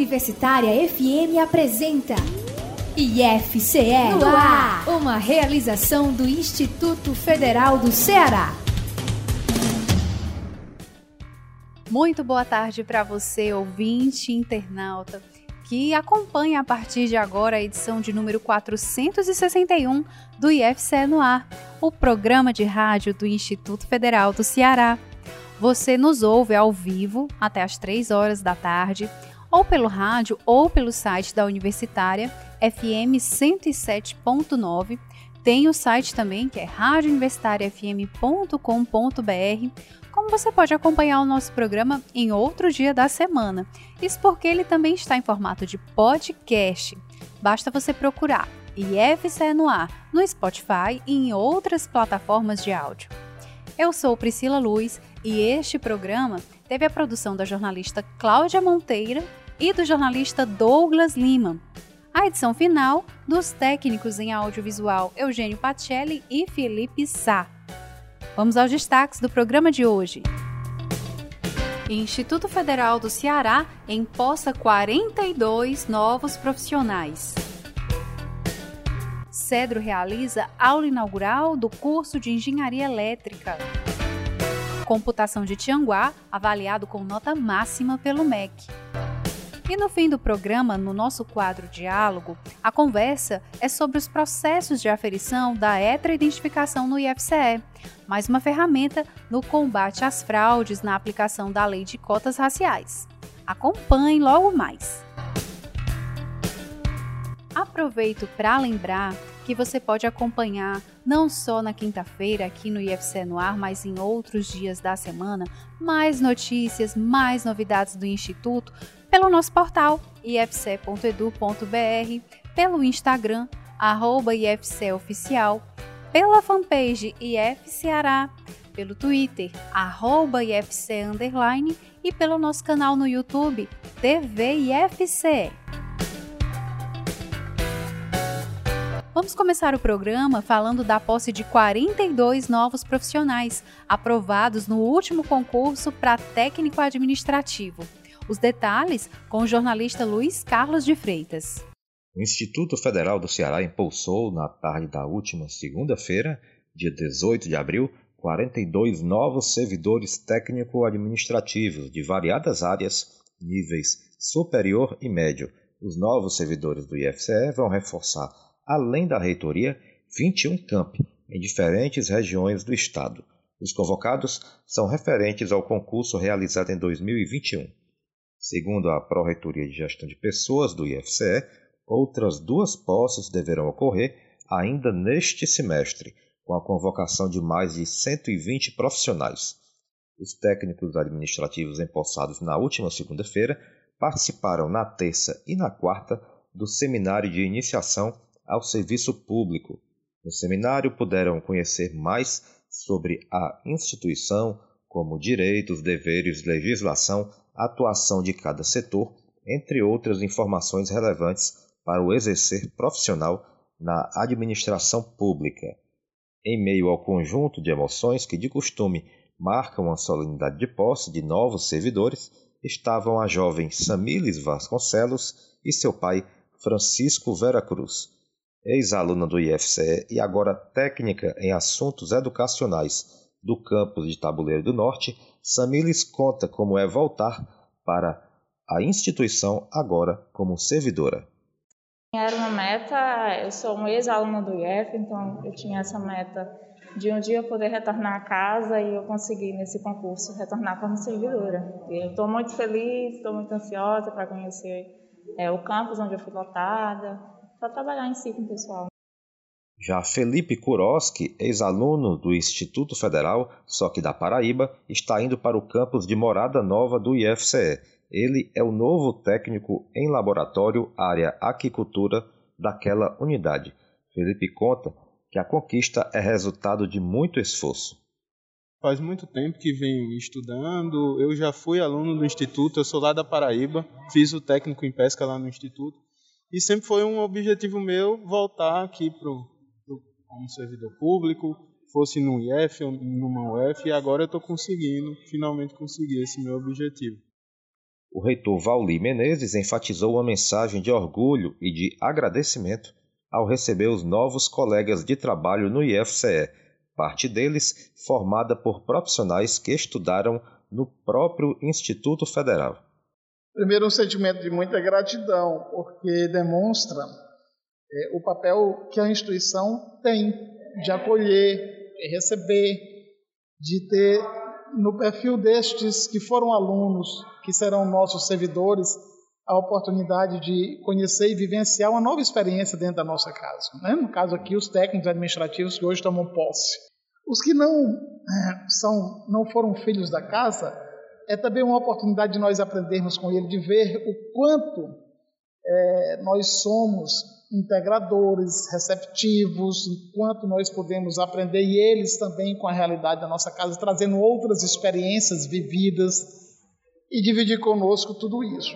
Universitária FM apresenta IFCE no ar, uma realização do Instituto Federal do Ceará. Muito boa tarde para você, ouvinte internauta, que acompanha a partir de agora a edição de número 461 do IFCE no ar, o programa de rádio do Instituto Federal do Ceará. Você nos ouve ao vivo até às 3 horas da tarde, ou pelo rádio ou pelo site da Universitária FM 107.9. Tem o site também que é radiouniversitariafm.com.br. Como você pode acompanhar o nosso programa em outro dia da semana. Isso porque ele também está em formato de podcast. Basta você procurar IFCE no ar no Spotify e em outras plataformas de áudio. Eu sou Priscila Luz e este programa teve a produção da jornalista Cláudia Monteira e do jornalista Douglas Lima. A edição final dos técnicos em audiovisual Eugênio Pacelli e Felipe Sá. Vamos aos destaques do programa de hoje. Instituto Federal do Ceará empossa 42 novos profissionais. Cedro realiza aula inaugural do curso de Engenharia Elétrica. Computação de Tianguá, avaliado com nota máxima pelo MEC. E no fim do programa, no nosso quadro Diálogo, a conversa é sobre os processos de aferição da heteroidentificação no IFCE, mais uma ferramenta no combate às fraudes na aplicação da lei de cotas raciais. Acompanhe logo mais. Aproveito para lembrar que você pode acompanhar não só na quinta-feira aqui no IFC no ar, mas em outros dias da semana, mais notícias, mais novidades do Instituto pelo nosso portal ifce.edu.br, pelo Instagram, IFCOficial, pela fanpage IF Ceará, pelo Twitter, arroba IFC e pelo nosso canal no YouTube, TV IFCE. Vamos começar o programa falando da posse de 42 novos profissionais aprovados no último concurso para técnico administrativo. Os detalhes com o jornalista Luiz Carlos de Freitas. O Instituto Federal do Ceará impulsou, na tarde da última segunda-feira, dia 18 de abril, 42 novos servidores técnico-administrativos de variadas áreas, níveis superior e médio. Os novos servidores do IFCE vão reforçar além da reitoria, 21 campi em diferentes regiões do estado. Os convocados são referentes ao concurso realizado em 2021. Segundo a Pró-Reitoria de Gestão de Pessoas do IFCE, outras duas posses deverão ocorrer ainda neste semestre, com a convocação de mais de 120 profissionais. Os técnicos administrativos empossados na última segunda-feira participaram na terça e na quarta do seminário de iniciação ao serviço público. No seminário puderam conhecer mais sobre a instituição, como direitos, deveres, legislação, atuação de cada setor, entre outras informações relevantes para o exercer profissional na administração pública. Em meio ao conjunto de emoções que de costume marcam a solenidade de posse de novos servidores, estavam a jovem Samiles Vasconcelos e seu pai Francisco Vera Cruz ex-aluna do IFCE e agora técnica em assuntos educacionais do campus de Tabuleiro do Norte, Samiles conta como é voltar para a instituição agora como servidora. Era uma meta, eu sou uma ex-aluna do IF, então eu tinha essa meta de um dia poder retornar a casa e eu consegui nesse concurso retornar como servidora. E eu estou muito feliz, estou muito ansiosa para conhecer é, o campus onde eu fui lotada, para trabalhar em si com o pessoal. Já Felipe Kuroski, ex-aluno do Instituto Federal, só que da Paraíba, está indo para o campus de Morada Nova do IFCE. Ele é o novo técnico em laboratório área aquicultura daquela unidade. Felipe conta que a conquista é resultado de muito esforço. Faz muito tempo que venho estudando. Eu já fui aluno do Instituto, eu sou lá da Paraíba, fiz o técnico em pesca lá no Instituto. E sempre foi um objetivo meu voltar aqui pro, como servidor público, fosse no IF ou numa UF, e agora eu estou conseguindo, finalmente conseguir esse meu objetivo. o reitor Vauli Menezes enfatizou uma mensagem de orgulho e de agradecimento ao receber os novos colegas de trabalho no IFCE, parte deles formada por profissionais que estudaram no próprio Instituto Federal. Primeiro, um sentimento de muita gratidão, porque demonstra é, o papel que a instituição tem de acolher, de receber, de ter no perfil destes que foram alunos, que serão nossos servidores, a oportunidade de conhecer e vivenciar uma nova experiência dentro da nossa casa. Né? No caso aqui, os técnicos administrativos que hoje tomam posse. Os que não é, são, não foram filhos da casa, é também uma oportunidade de nós aprendermos com ele, de ver o quanto é, nós somos integradores, receptivos, enquanto nós podemos aprender e eles também com a realidade da nossa casa, trazendo outras experiências vividas e dividir conosco tudo isso.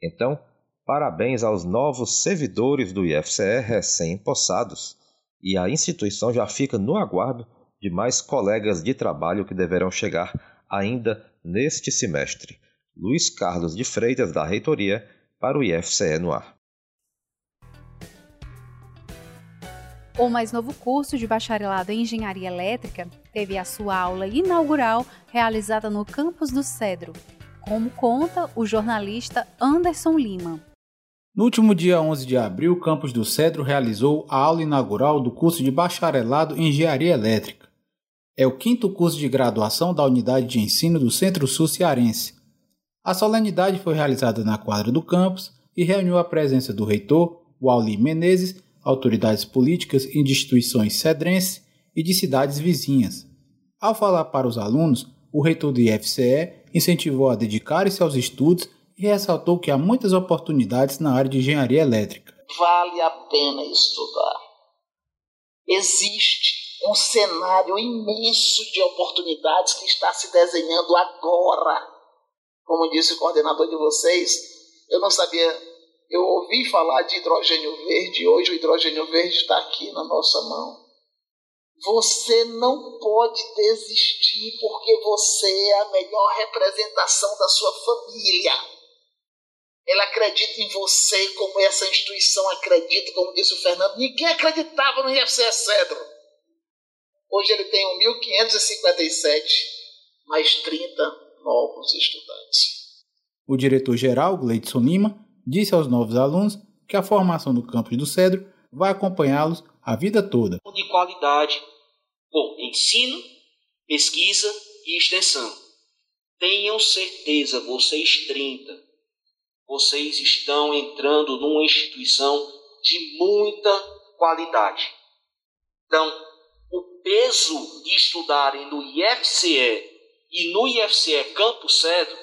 Então, parabéns aos novos servidores do IFCE recém-possados. E a instituição já fica no aguardo de mais colegas de trabalho que deverão chegar ainda neste semestre. Luiz Carlos de Freitas, da Reitoria, para o IFCE no ar. O mais novo curso de bacharelado em Engenharia Elétrica teve a sua aula inaugural realizada no campus do Cedro, como conta o jornalista Anderson Lima. No último dia 11 de abril, o campus do Cedro realizou a aula inaugural do curso de bacharelado em Engenharia Elétrica. É o quinto curso de graduação da unidade de ensino do Centro-Sul Cearense. A solenidade foi realizada na quadra do campus e reuniu a presença do reitor, Wally Menezes, autoridades políticas e instituições cedrenses e de cidades vizinhas. Ao falar para os alunos, o reitor do IFCE incentivou a dedicarem-se aos estudos e ressaltou que há muitas oportunidades na área de engenharia elétrica. Vale a pena estudar. Existe um cenário imenso de oportunidades que está se desenhando agora. Como disse o coordenador de vocês, eu não sabia, eu ouvi falar de hidrogênio verde, hoje o hidrogênio verde está aqui na nossa mão. Você não pode desistir porque você é a melhor representação da sua família. Ela acredita em você como essa instituição acredita, como disse o Fernando. Ninguém acreditava no IFCE Cedro. Hoje ele tem 1.557, mais 30 novos estudantes. O diretor-geral, Gleidson Lima, disse aos novos alunos que a formação no campus do Cedro vai acompanhá-los a vida toda. De qualidade, com ensino, pesquisa e extensão. Tenham certeza, vocês 30, vocês estão entrando numa instituição de muita qualidade. Então, o peso de estudarem no IFCE e no IFCE Campo Cedo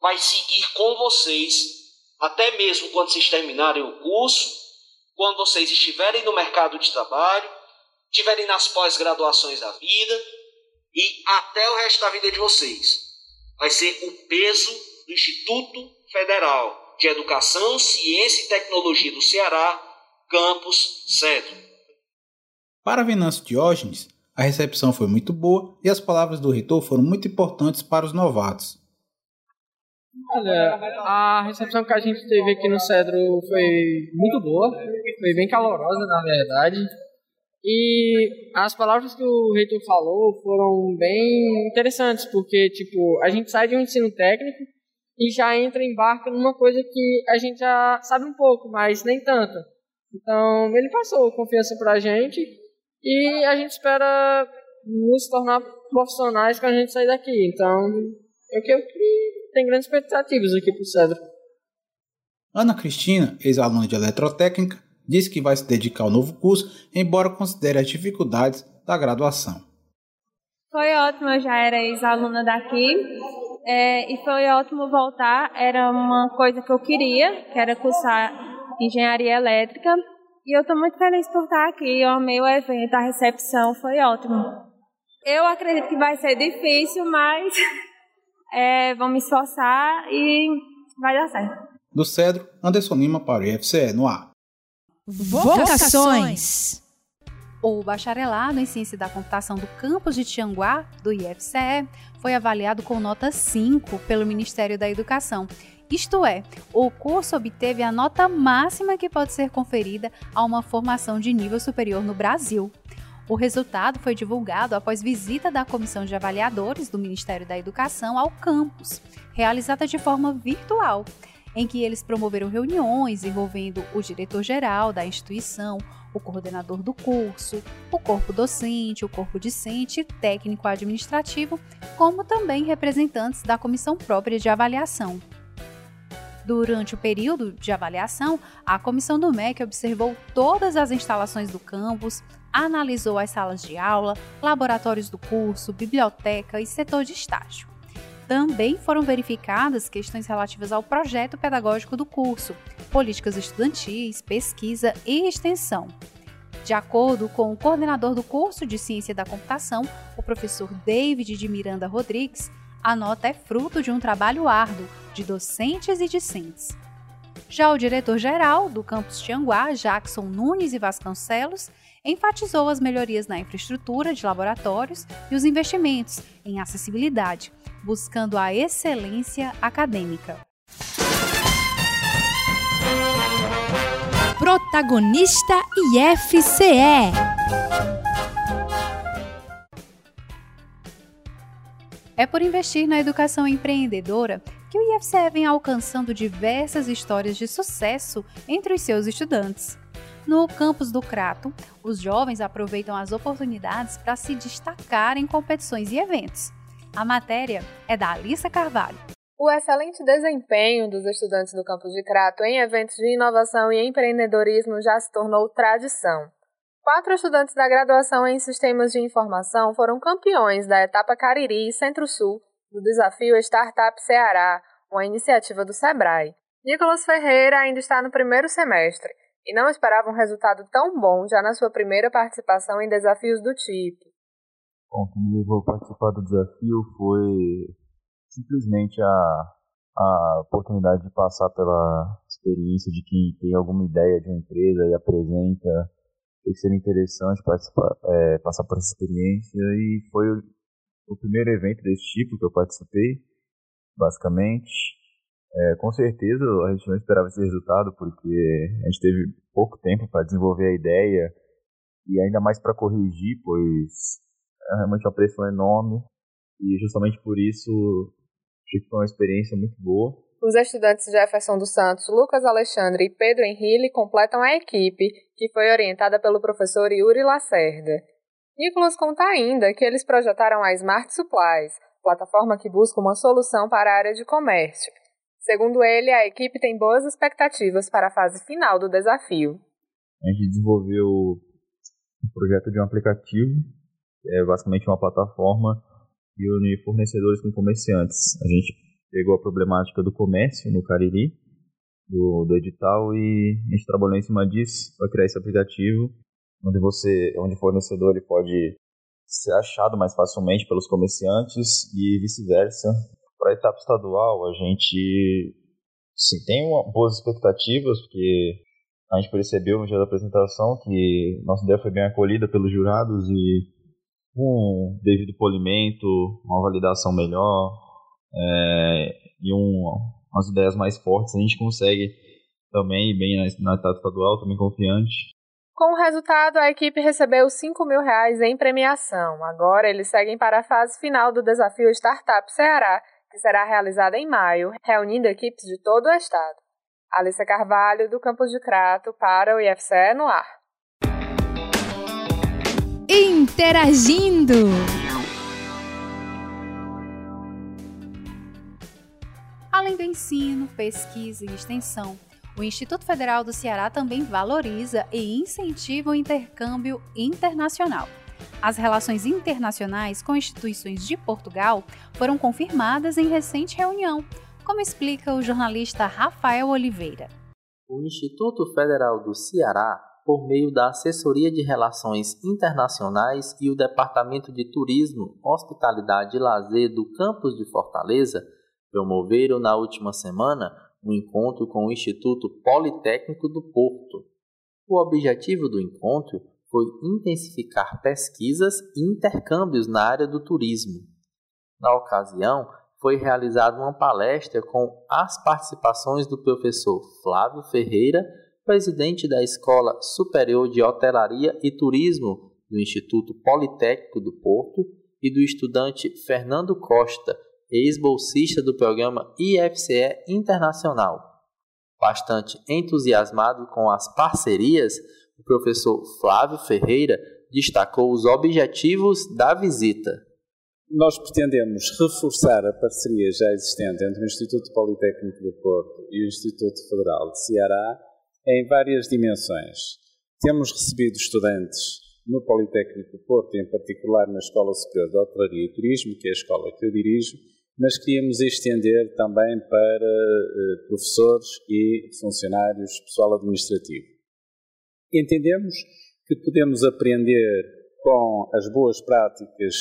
vai seguir com vocês até mesmo quando vocês terminarem o curso, quando vocês estiverem no mercado de trabalho, estiverem nas pós-graduações da vida e até o resto da vida de vocês. Vai ser o peso do Instituto Federal de Educação, Ciência e Tecnologia do Ceará, Campus Cedro. Para Venâncio Diógenes, a recepção foi muito boa e as palavras do reitor foram muito importantes para os novatos. Olha, a recepção que a gente teve aqui no Cedro foi muito boa, foi bem calorosa, na verdade. E as palavras que o reitor falou foram bem interessantes, porque, tipo, a gente sai de um ensino técnico e já entra em barca numa coisa que a gente já sabe um pouco, mas nem tanto. Então, ele passou confiança pra gente e a gente espera nos tornar profissionais quando a gente sair daqui. Então, é o que eu tenho grandes expectativas aqui pro Cedro. Ana Cristina, ex-aluna de eletrotécnica, disse que vai se dedicar ao novo curso, embora considere as dificuldades da graduação. Foi ótimo, eu já era ex-aluna daqui é, e foi ótimo voltar. Era uma coisa que eu queria, que era cursar engenharia elétrica. E eu estou muito feliz por estar aqui. Eu amei o evento, a recepção foi ótimo. Eu acredito que vai ser difícil, mas é, vamos me esforçar e vai dar certo. Do Cedro, Anderson Lima para o IFCE no ar. Vocações. O bacharelado em Ciência da Computação do campus de Tianguá, do IFCE, foi avaliado com nota 5 pelo Ministério da Educação. Isto é, o curso obteve a nota máxima que pode ser conferida a uma formação de nível superior no Brasil. O resultado foi divulgado após visita da Comissão de Avaliadores do Ministério da Educação ao campus, realizada de forma virtual, em que eles promoveram reuniões envolvendo o diretor-geral da instituição, o coordenador do curso, o corpo docente, o corpo discente técnico administrativo, como também representantes da comissão própria de avaliação. Durante o período de avaliação, a comissão do MEC observou todas as instalações do campus, analisou as salas de aula, laboratórios do curso, biblioteca e setor de estágio. Também foram verificadas questões relativas ao projeto pedagógico do curso, políticas estudantis, pesquisa e extensão. De acordo com o coordenador do curso de Ciência da Computação, o professor David de Miranda Rodrigues, a nota é fruto de um trabalho árduo de docentes e discentes. Já o diretor-geral do campus Tianguá, Jackson Nunes e Vasconcelos, enfatizou as melhorias na infraestrutura de laboratórios e os investimentos em acessibilidade, buscando a excelência acadêmica. Protagonista IFCE É por investir na educação empreendedora que o IFCE vem alcançando diversas histórias de sucesso entre os seus estudantes. No campus do Crato, os jovens aproveitam as oportunidades para se destacar em competições e eventos. A matéria é da Alissa Carvalho. O excelente desempenho dos estudantes do campus de Crato em eventos de inovação e empreendedorismo já se tornou tradição. Quatro estudantes da graduação em Sistemas de Informação foram campeões da etapa Cariri Centro-Sul do desafio Startup Ceará, uma iniciativa do Sebrae. Nicolas Ferreira ainda está no primeiro semestre e não esperava um resultado tão bom já na sua primeira participação em desafios do tipo. Bom, o me levou a participar do desafio foi simplesmente a, a oportunidade de passar pela experiência de quem tem alguma ideia de uma empresa e apresenta. Foi ser interessante participar, é, passar por essa experiência e foi o, o primeiro evento desse tipo que eu participei, basicamente. É, com certeza a gente não esperava esse resultado, porque a gente teve pouco tempo para desenvolver a ideia e ainda mais para corrigir, pois é realmente uma pressão enorme. E justamente por isso que foi uma experiência muito boa. Os estudantes Jefferson dos Santos, Lucas Alexandre e Pedro Henrique completam a equipe, que foi orientada pelo professor Yuri Lacerda. Nicolas conta ainda que eles projetaram a Smart Supplies, plataforma que busca uma solução para a área de comércio Segundo ele, a equipe tem boas expectativas para a fase final do desafio. A gente desenvolveu um projeto de um aplicativo, é basicamente uma plataforma que une fornecedores com comerciantes. A gente pegou a problemática do comércio no Cariri, do, do edital, e a gente trabalhou em cima disso para criar esse aplicativo, onde você, onde o fornecedor ele pode ser achado mais facilmente pelos comerciantes e vice-versa. Para a etapa estadual, a gente sim, tem uma, boas expectativas, porque a gente percebeu no dia da apresentação que nossa ideia foi bem acolhida pelos jurados e com um devido polimento, uma validação melhor é, e um, umas ideias mais fortes, a gente consegue também ir bem na, na etapa estadual, também confiante. Com o resultado, a equipe recebeu 5 mil reais em premiação. Agora eles seguem para a fase final do desafio Startup Ceará, que será realizada em maio, reunindo equipes de todo o estado. Alissa Carvalho, do Campus de Crato, para o IFCE no ar. Interagindo! Além do ensino, pesquisa e extensão, o Instituto Federal do Ceará também valoriza e incentiva o intercâmbio internacional. As relações internacionais com instituições de Portugal foram confirmadas em recente reunião, como explica o jornalista Rafael Oliveira. O Instituto Federal do Ceará, por meio da Assessoria de Relações Internacionais e o Departamento de Turismo, Hospitalidade e Lazer do campus de Fortaleza, promoveram na última semana um encontro com o Instituto Politécnico do Porto. O objetivo do encontro foi intensificar pesquisas e intercâmbios na área do turismo. Na ocasião, foi realizada uma palestra com as participações do professor Flávio Ferreira, presidente da Escola Superior de Hotelaria e Turismo do Instituto Politécnico do Porto, e do estudante Fernando Costa, ex-bolsista do programa IFCE Internacional. Bastante entusiasmado com as parcerias, o professor Flávio Ferreira destacou os objetivos da visita. Nós pretendemos reforçar a parceria já existente entre o Instituto Politécnico do Porto e o Instituto Federal de Ceará em várias dimensões. Temos recebido estudantes no Politécnico do Porto, em particular na Escola Superior de Hotelaria e Turismo, que é a escola que eu dirijo, mas queríamos estender também para eh, professores e funcionários, pessoal administrativo. Entendemos que podemos aprender com as boas práticas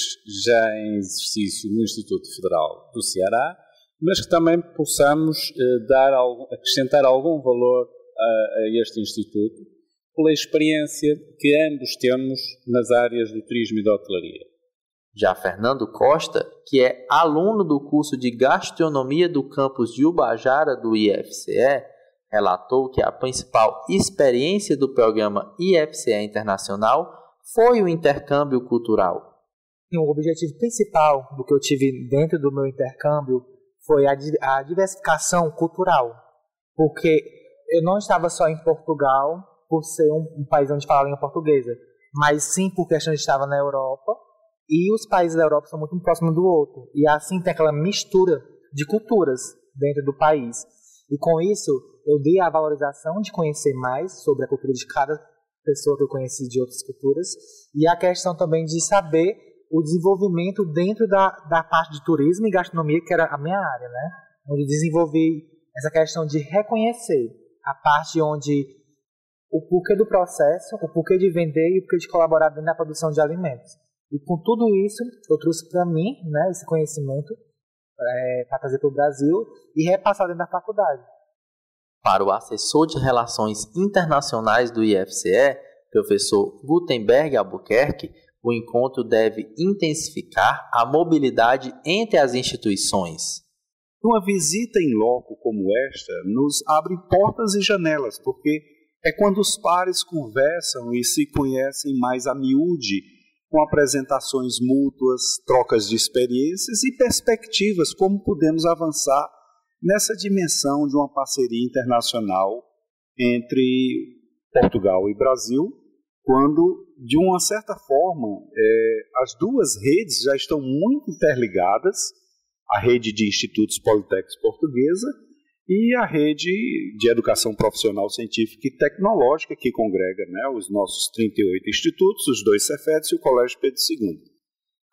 já em exercício no Instituto Federal do Ceará, mas que também possamos eh, dar, acrescentar algum valor a, a este Instituto, pela experiência que ambos temos nas áreas do turismo e da hotelaria. Já Fernando Costa, que é aluno do curso de gastronomia do campus de Ubajara do IFCE, relatou que a principal experiência do programa IFCE Internacional foi o intercâmbio cultural. O objetivo principal do que eu tive dentro do meu intercâmbio foi a, a diversificação cultural, porque eu não estava só em Portugal por ser um, país onde fala a língua portuguesa, mas sim por questão de estar na Europa e os países da Europa são muito próximos do outro. E assim tem aquela mistura de culturas dentro do país. E com isso, eu dei a valorização de conhecer mais sobre a cultura de cada pessoa que eu conheci de outras culturas e a questão também de saber o desenvolvimento dentro da, da parte de turismo e gastronomia, que era a minha área, né? Onde desenvolvi essa questão de reconhecer a parte onde o porquê do processo, o porquê de vender e o porquê de colaborar dentro da produção de alimentos. E com tudo isso, eu trouxe para mim né, esse conhecimento é, para trazer para o Brasil e repassar dentro da faculdade. Para o assessor de Relações Internacionais do IFCE, professor Gutenberg Albuquerque, o encontro deve intensificar a mobilidade entre as instituições. Uma visita em loco como esta nos abre portas e janelas, porque é quando os pares conversam e se conhecem mais a miúde com apresentações mútuas, trocas de experiências e perspectivas, como podemos avançar nessa dimensão de uma parceria internacional entre Portugal e Brasil, quando, de uma certa forma, é, as duas redes já estão muito interligadas, a rede de institutos politécnicos portuguesa e a rede de educação profissional científica e tecnológica, que congrega né, os nossos 38 institutos, os dois Cefetes e o Colégio Pedro II.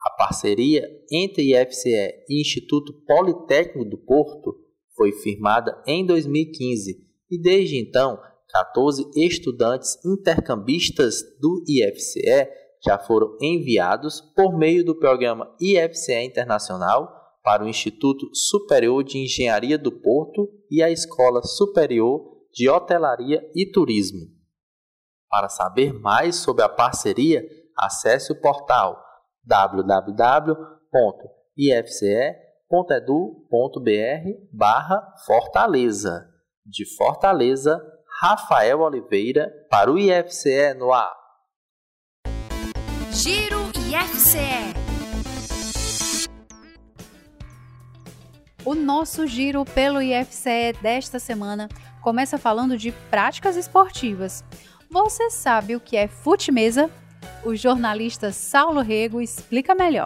A parceria entre IFCE e Instituto Politécnico do Porto foi firmada em 2015 e, desde então, 14 estudantes intercambistas do IFCE já foram enviados por meio do programa IFCE Internacional para o Instituto Superior de Engenharia do Porto e a Escola Superior de Hotelaria e Turismo. Para saber mais sobre a parceria, acesse o portal www.ifce.edu.br Fortaleza. De Fortaleza, Rafael Oliveira para o IFCE no ar. Giro IFCE O nosso giro pelo IFCE desta semana começa falando de práticas esportivas. Você sabe o que é fute-mesa? O jornalista Saulo Rego explica melhor.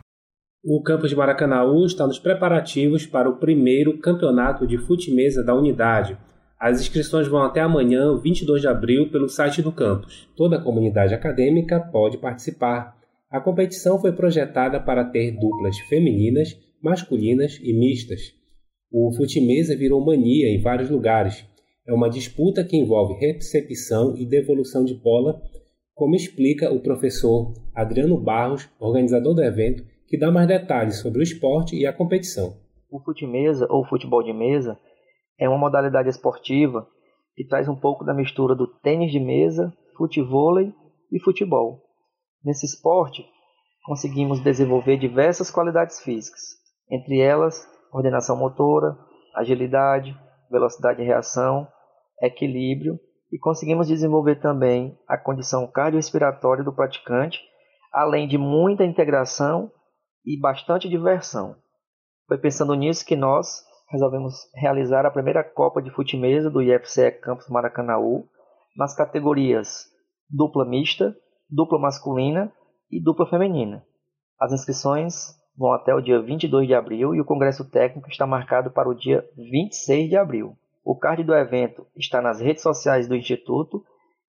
O campus de Maracanaú está nos preparativos para o primeiro campeonato de fute-mesa da unidade. As inscrições vão até amanhã, 22 de abril, pelo site do campus. Toda a comunidade acadêmica pode participar. A competição foi projetada para ter duplas femininas, masculinas e mistas. O fute-mesa virou mania em vários lugares. É uma disputa que envolve recepção e devolução de bola, como explica o professor Adriano Barros, organizador do evento, que dá mais detalhes sobre o esporte e a competição. O fute-mesa ou futebol de mesa é uma modalidade esportiva que traz um pouco da mistura do tênis de mesa, futevôlei e futebol. Nesse esporte, conseguimos desenvolver diversas qualidades físicas, entre elas coordenação motora, agilidade, velocidade de reação, equilíbrio e conseguimos desenvolver também a condição cardiorrespiratória do praticante, além de muita integração e bastante diversão. Foi pensando nisso que nós resolvemos realizar a primeira Copa de Fute-Mesa do IFCE Campus Maracanaú nas categorias dupla mista, dupla masculina e dupla feminina. As inscrições vão até o dia 22 de abril e o congresso técnico está marcado para o dia 26 de abril. O card do evento está nas redes sociais do Instituto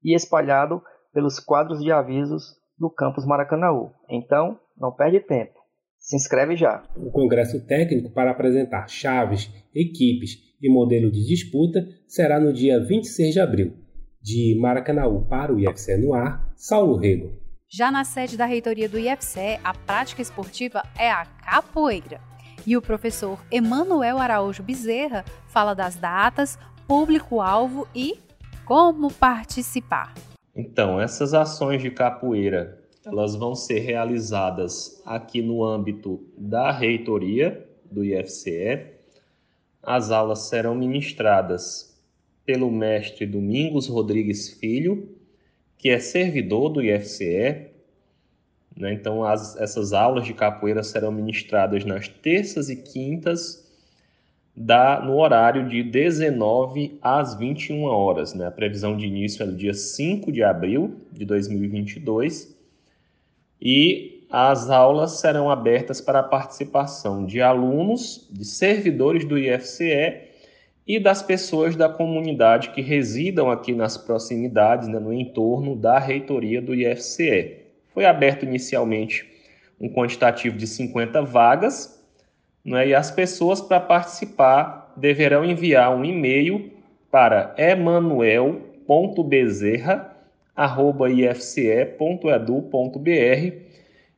e espalhado pelos quadros de avisos do campus Maracanaú. Então, não perde tempo. Se inscreve já. O congresso técnico para apresentar chaves, equipes e modelo de disputa será no dia 26 de abril. De Maracanaú para o IFCE no ar, Saulo Rego. Já na sede da reitoria do IFCE, a prática esportiva é a capoeira. E o professor Emanuel Araújo Bezerra fala das datas, público-alvo e como participar. Então, essas ações de capoeira elas vão ser realizadas aqui no âmbito da reitoria do IFCE. As aulas serão ministradas pelo mestre Domingos Rodrigues Filho, que é servidor do IFCE. Né? Então, as, essas aulas de capoeira serão ministradas nas terças e quintas, da, no horário de 19 às 21 horas. Né? A previsão de início é no dia 5 de abril de 2022 e as aulas serão abertas para a participação de alunos, de servidores do IFCE e das pessoas da comunidade que residam aqui nas proximidades, né, no entorno da reitoria do IFCE. Foi aberto inicialmente um quantitativo de 50 vagas, né, e as pessoas para participar deverão enviar um e-mail para emanuel.bezerra.com ifce.edu.br,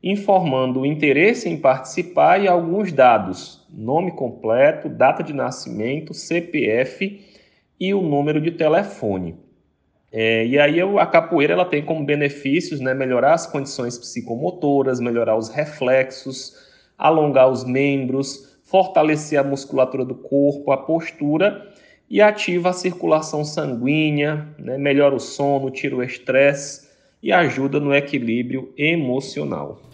informando o interesse em participar e alguns dados: nome completo, data de nascimento, CPF e o número de telefone. É, e aí a capoeira ela tem como benefícios né, melhorar as condições psicomotoras, melhorar os reflexos, alongar os membros, fortalecer a musculatura do corpo, a postura e ativa a circulação sanguínea, né, melhora o sono, tira o estresse e ajuda no equilíbrio emocional.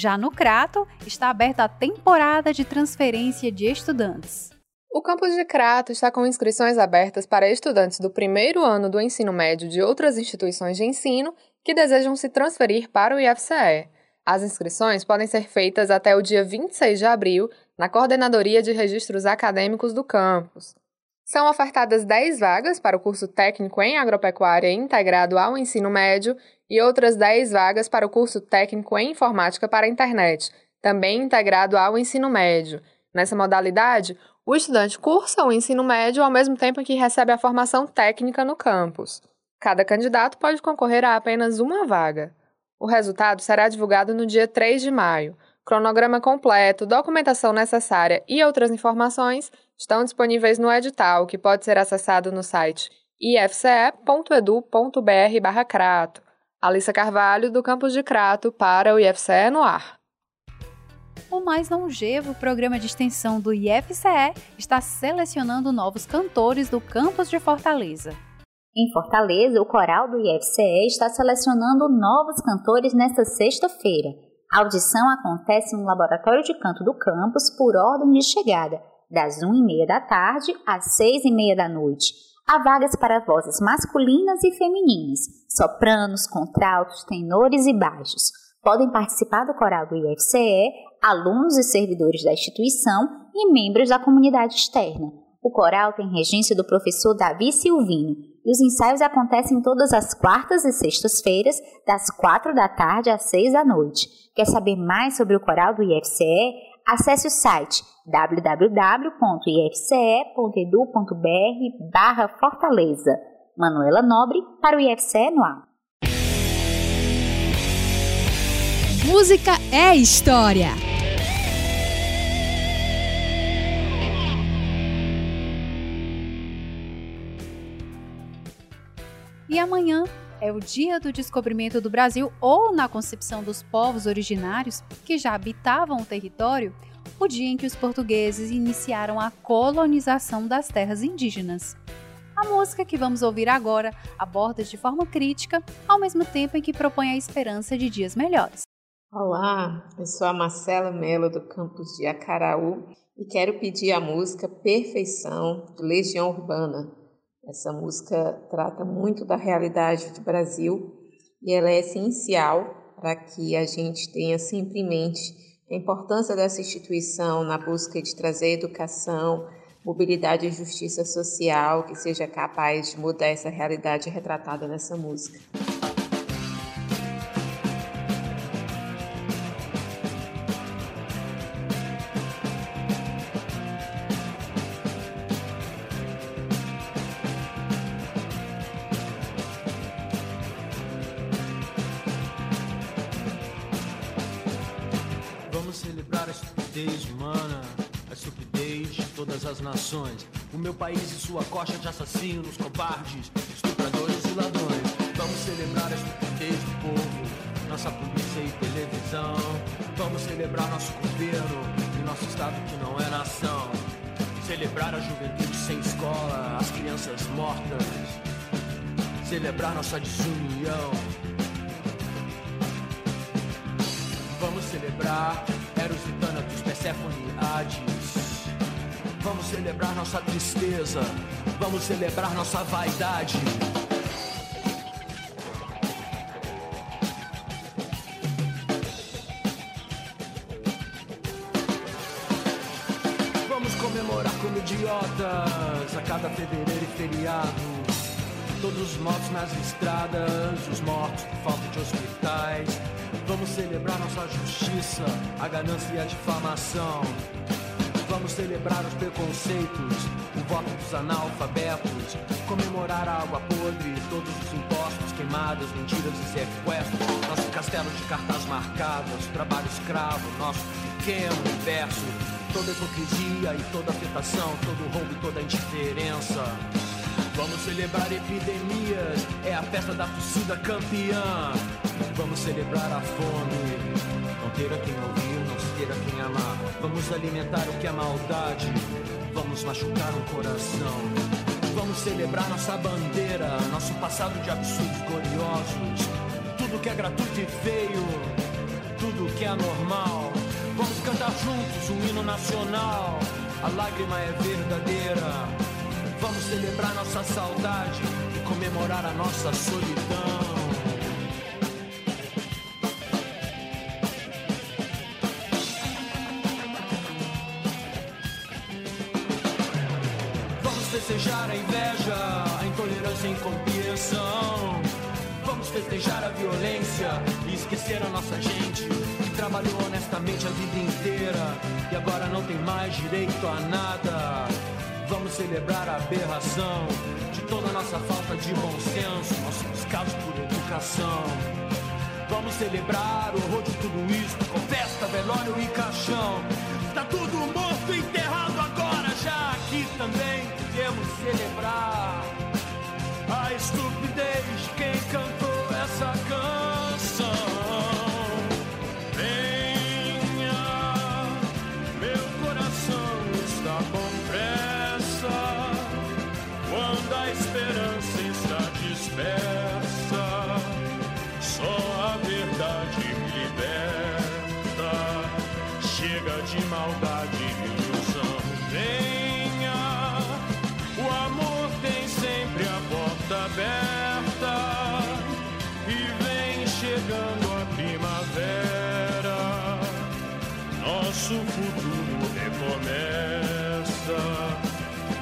Já no Crato, está aberta a temporada de transferência de estudantes. O campus de Crato está com inscrições abertas para estudantes do primeiro ano do ensino médio de outras instituições de ensino que desejam se transferir para o IFCE. As inscrições podem ser feitas até o dia 26 de abril na Coordenadoria de Registros Acadêmicos do campus. São ofertadas 10 vagas para o curso técnico em agropecuária integrado ao ensino médio e outras 10 vagas para o curso técnico em informática para a internet, também integrado ao ensino médio. Nessa modalidade, o estudante cursa o ensino médio ao mesmo tempo que recebe a formação técnica no campus. Cada candidato pode concorrer a apenas uma vaga. O resultado será divulgado no dia 3 de maio. Cronograma completo, documentação necessária e outras informações estão disponíveis no edital, que pode ser acessado no site ifce.edu.br/crato. Alissa Carvalho, do campus de Crato, para o IFCE no ar. O mais longevo programa de extensão do IFCE está selecionando novos cantores do campus de Fortaleza. Em Fortaleza, o coral do IFCE está selecionando novos cantores nesta sexta-feira. A audição acontece no Laboratório de Canto do campus por ordem de chegada, das 1h30 da tarde às 6h30 da noite. Há vagas para vozes masculinas e femininas, sopranos, contraltos, tenores e baixos. Podem participar do coral do IFCE alunos e servidores da instituição e membros da comunidade externa. O coral tem regência do professor Davi Silvino e os ensaios acontecem todas as quartas e sextas-feiras, das quatro da tarde às seis da noite. Quer saber mais sobre o coral do IFCE? Acesse o site www.ifce.edu.br barra Fortaleza. Manuela Nobre para o IFCE no ar. Música é história. E amanhã é o dia do descobrimento do Brasil ou na concepção dos povos originários que já habitavam o território, o dia em que os portugueses iniciaram a colonização das terras indígenas. A música que vamos ouvir agora aborda de forma crítica, ao mesmo tempo em que propõe a esperança de dias melhores. Olá, eu sou a Marcela Mello do campus de Acaraú e quero pedir a música Perfeição de Legião Urbana. Essa música trata muito da realidade do Brasil e ela é essencial para que a gente tenha sempre em mente a importância dessa instituição na busca de trazer educação, mobilidade e justiça social que seja capaz de mudar essa realidade retratada nessa música. País e sua coxa de assassinos, covardes, estupradores e ladrões. Vamos celebrar a estupidez do povo, nossa polícia e televisão. Vamos celebrar nosso governo e nosso estado que não é nação. Celebrar a juventude sem escola, as crianças mortas. Celebrar nossa desunião. Vamos celebrar Eros e Thanatos, Persephone e Hades. Vamos celebrar nossa tristeza. Vamos celebrar nossa vaidade. Vamos comemorar como idiotas a cada fevereiro e feriado. Todos os mortos nas estradas, os mortos por falta de hospitais. Vamos celebrar nossa justiça, a ganância e a difamação. Vamos celebrar os preconceitos, o voto dos analfabetos, comemorar a água podre, todos os impostos, queimadas, mentiras e sequestros, nosso castelo de cartas marcadas, trabalho escravo, nosso pequeno universo, toda hipocrisia e toda afetação, todo roubo e toda indiferença. Vamos celebrar epidemias, é a festa da torcida campeã. Vamos celebrar a fome, ter a quem ouvir, não se ter a quem amar. Vamos alimentar o que é maldade. Vamos machucar um coração. Vamos celebrar nossa bandeira, nosso passado de absurdos gloriosos. Tudo que é gratuito e feio, tudo que é anormal. Vamos cantar juntos um hino nacional. A lágrima é verdadeira. Vamos celebrar nossa saudade e comemorar a nossa solidão. A incompreensão. Vamos festejar a violência e esquecer a nossa gente que trabalhou honestamente a vida inteira e agora não tem mais direito a nada. Vamos celebrar a aberração de toda a nossa falta de bom senso, nosso descaso por educação. Vamos celebrar o horror de tudo isso, com festa, velório e caixão. Tá tudo morto, enterrado agora, já aqui também podemos celebrar a estupidez de quem cantou essa canção. Venha, meu coração está com pressa quando a esperança está dispersa. Só a verdade me liberta. Chega de maldade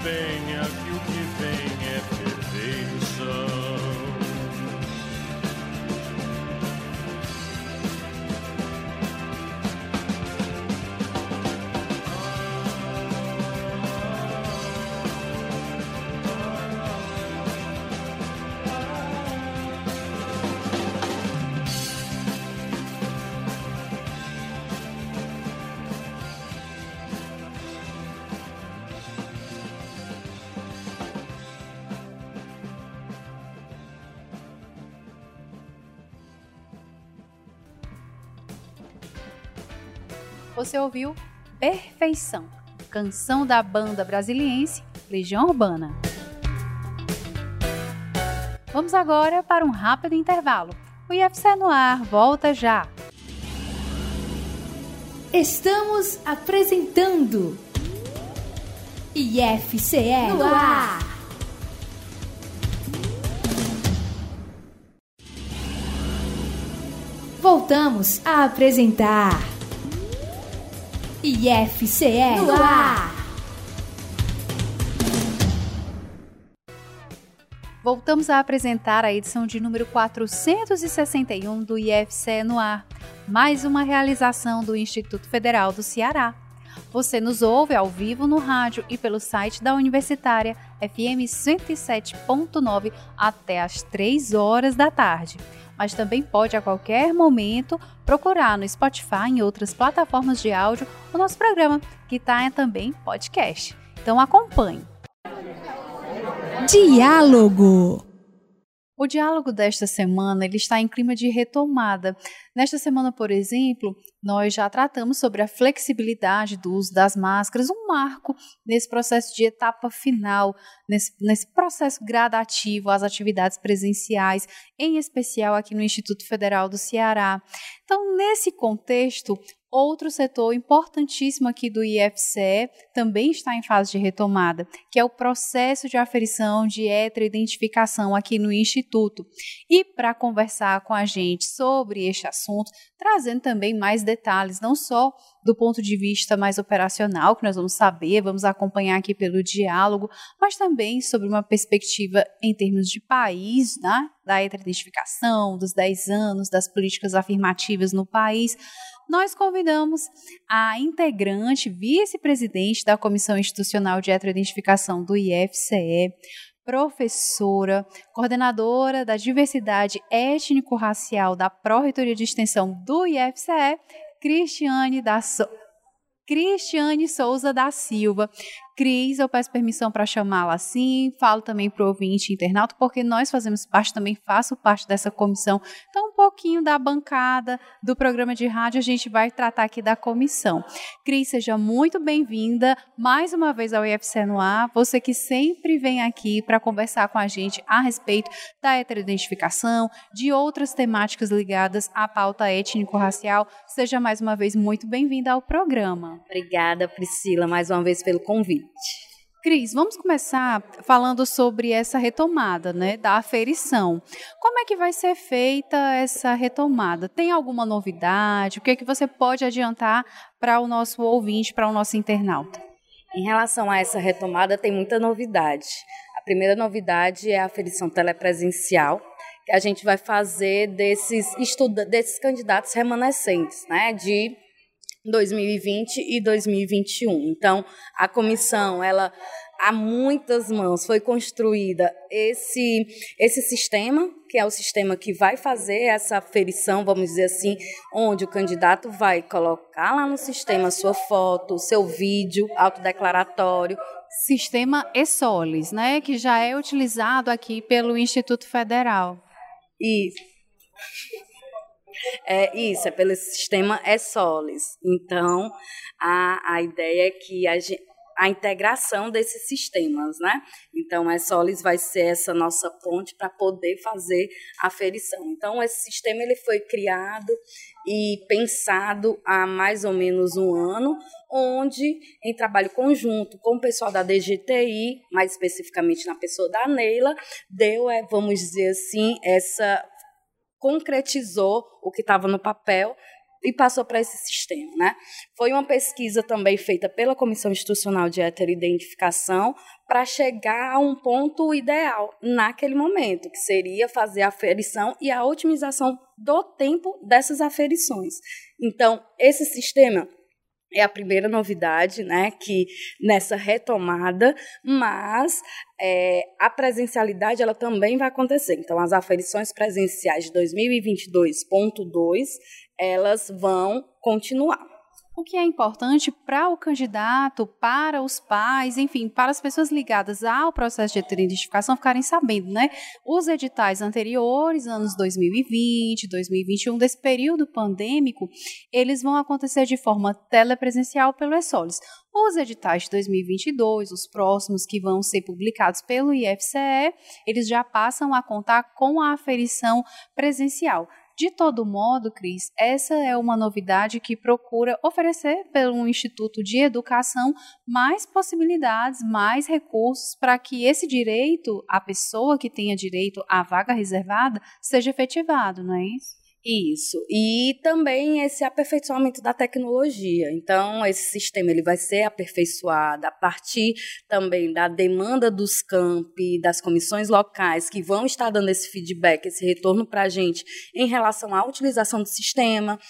Venha Você ouviu Perfeição, canção da banda brasiliense Legião Urbana. Vamos agora para um rápido intervalo. O IFC no ar volta já. Estamos apresentando IFCE no ar. Voltamos a apresentar IFCE no ar. Voltamos a apresentar a edição de número 461 do IFCE no ar, mais uma realização do Instituto Federal do Ceará. Você nos ouve ao vivo no rádio e pelo site da Universitária FM 107.9 até às 3 horas da tarde. Mas também pode a qualquer momento procurar no Spotify e outras plataformas de áudio o nosso programa, que está também podcast. Então acompanhe. Diálogo. O diálogo desta semana ele está em clima de retomada. Nesta semana, por exemplo, nós já tratamos sobre a flexibilidade do uso das máscaras, um marco nesse processo de etapa final, nesse, nesse processo gradativo às atividades presenciais, em especial aqui no Instituto Federal do Ceará. Então, nesse contexto, Outro setor importantíssimo aqui do IFCE também está em fase de retomada, que é o processo de aferição de heteroidentificação aqui no Instituto. E para conversar com a gente sobre este assunto, trazendo também mais detalhes, não só do ponto de vista mais operacional, que nós vamos saber, vamos acompanhar aqui pelo diálogo, mas também sobre uma perspectiva em termos de país, né? da heteroidentificação, dos 10 anos, das políticas afirmativas no país nós convidamos a integrante, vice-presidente da Comissão Institucional de Heteroidentificação do IFCE, professora, coordenadora da diversidade étnico-racial da Pró-Reitoria de Extensão do IFCE, Cristiane da so Cristiane Souza da Silva, Cris, eu peço permissão para chamá-la assim, falo também para o ouvinte internauta, porque nós fazemos parte, também faço parte dessa comissão. Então, um pouquinho da bancada do programa de rádio, a gente vai tratar aqui da comissão. Cris, seja muito bem-vinda mais uma vez ao IFC no ar, você que sempre vem aqui para conversar com a gente a respeito da heteroidentificação, de outras temáticas ligadas à pauta étnico-racial. Seja mais uma vez muito bem-vinda ao programa. Obrigada, Priscila, mais uma vez pelo convite. Cris, vamos começar falando sobre essa retomada, né, da aferição. Como é que vai ser feita essa retomada? Tem alguma novidade? O que é que você pode adiantar para o nosso ouvinte, para o nosso internauta? Em relação a essa retomada, tem muita novidade. A primeira novidade é a aferição telepresencial, que a gente vai fazer desses desses candidatos remanescentes, né, de 2020 e 2021. Então, a comissão, ela há muitas mãos foi construída esse esse sistema, que é o sistema que vai fazer essa aferição, vamos dizer assim, onde o candidato vai colocar lá no sistema sua foto, seu vídeo autodeclaratório, sistema ESOLIS, né, que já é utilizado aqui pelo Instituto Federal. Isso. É isso, é pelo sistema ESOLIS. Então, a, a ideia é que a, a integração desses sistemas, né? Então, a ESOLIS vai ser essa nossa ponte para poder fazer a aferição. Então, esse sistema ele foi criado e pensado há mais ou menos um ano, onde, em trabalho conjunto com o pessoal da DGTI, mais especificamente na pessoa da Neila, deu, é, vamos dizer assim, essa concretizou o que estava no papel e passou para esse sistema. Né? Foi uma pesquisa também feita pela Comissão Institucional de Heteroidentificação para chegar a um ponto ideal naquele momento, que seria fazer a aferição e a otimização do tempo dessas aferições. Então, esse sistema é a primeira novidade, né, que nessa retomada, mas é, a presencialidade ela também vai acontecer. Então, as aferições presenciais de 2022.2 elas vão continuar. O que é importante para o candidato, para os pais, enfim, para as pessoas ligadas ao processo de identificação ficarem sabendo, né? Os editais anteriores, anos 2020, 2021, desse período pandêmico, eles vão acontecer de forma telepresencial pelo ESOLIS. Os editais de 2022, os próximos que vão ser publicados pelo IFCE, eles já passam a contar com a aferição presencial. De todo modo, Cris, essa é uma novidade que procura oferecer pelo Instituto de Educação mais possibilidades, mais recursos para que esse direito, a pessoa que tenha direito à vaga reservada, seja efetivado, não é isso? Isso. E também esse aperfeiçoamento da tecnologia. Então, esse sistema ele vai ser aperfeiçoado a partir também da demanda dos campi, das comissões locais, que vão estar dando esse feedback, esse retorno para a gente em relação à utilização do sistema.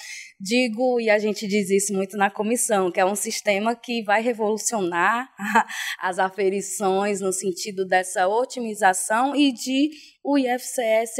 Digo, e a gente diz isso muito na comissão, que é um sistema que vai revolucionar as aferições no sentido dessa otimização e de o IFCS,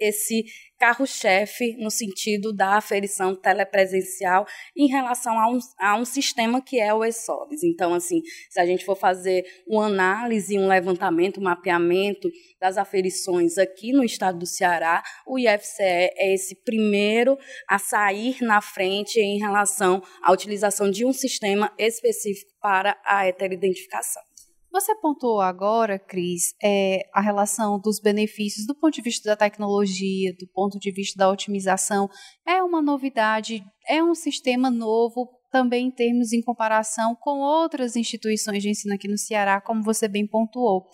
esse carro-chefe no sentido da aferição telepresencial em relação a um, a um sistema que é o ESOLIS. Então, assim, se a gente for fazer uma análise, um levantamento, um mapeamento das aferições aqui no estado do Ceará, o IFCE é esse primeiro a sair na frente em relação à utilização de um sistema específico para a heteroidentificação. Você pontuou agora, Cris, é, a relação dos benefícios do ponto de vista da tecnologia, do ponto de vista da otimização. É uma novidade, é um sistema novo também em termos em comparação com outras instituições de ensino aqui no Ceará, como você bem pontuou.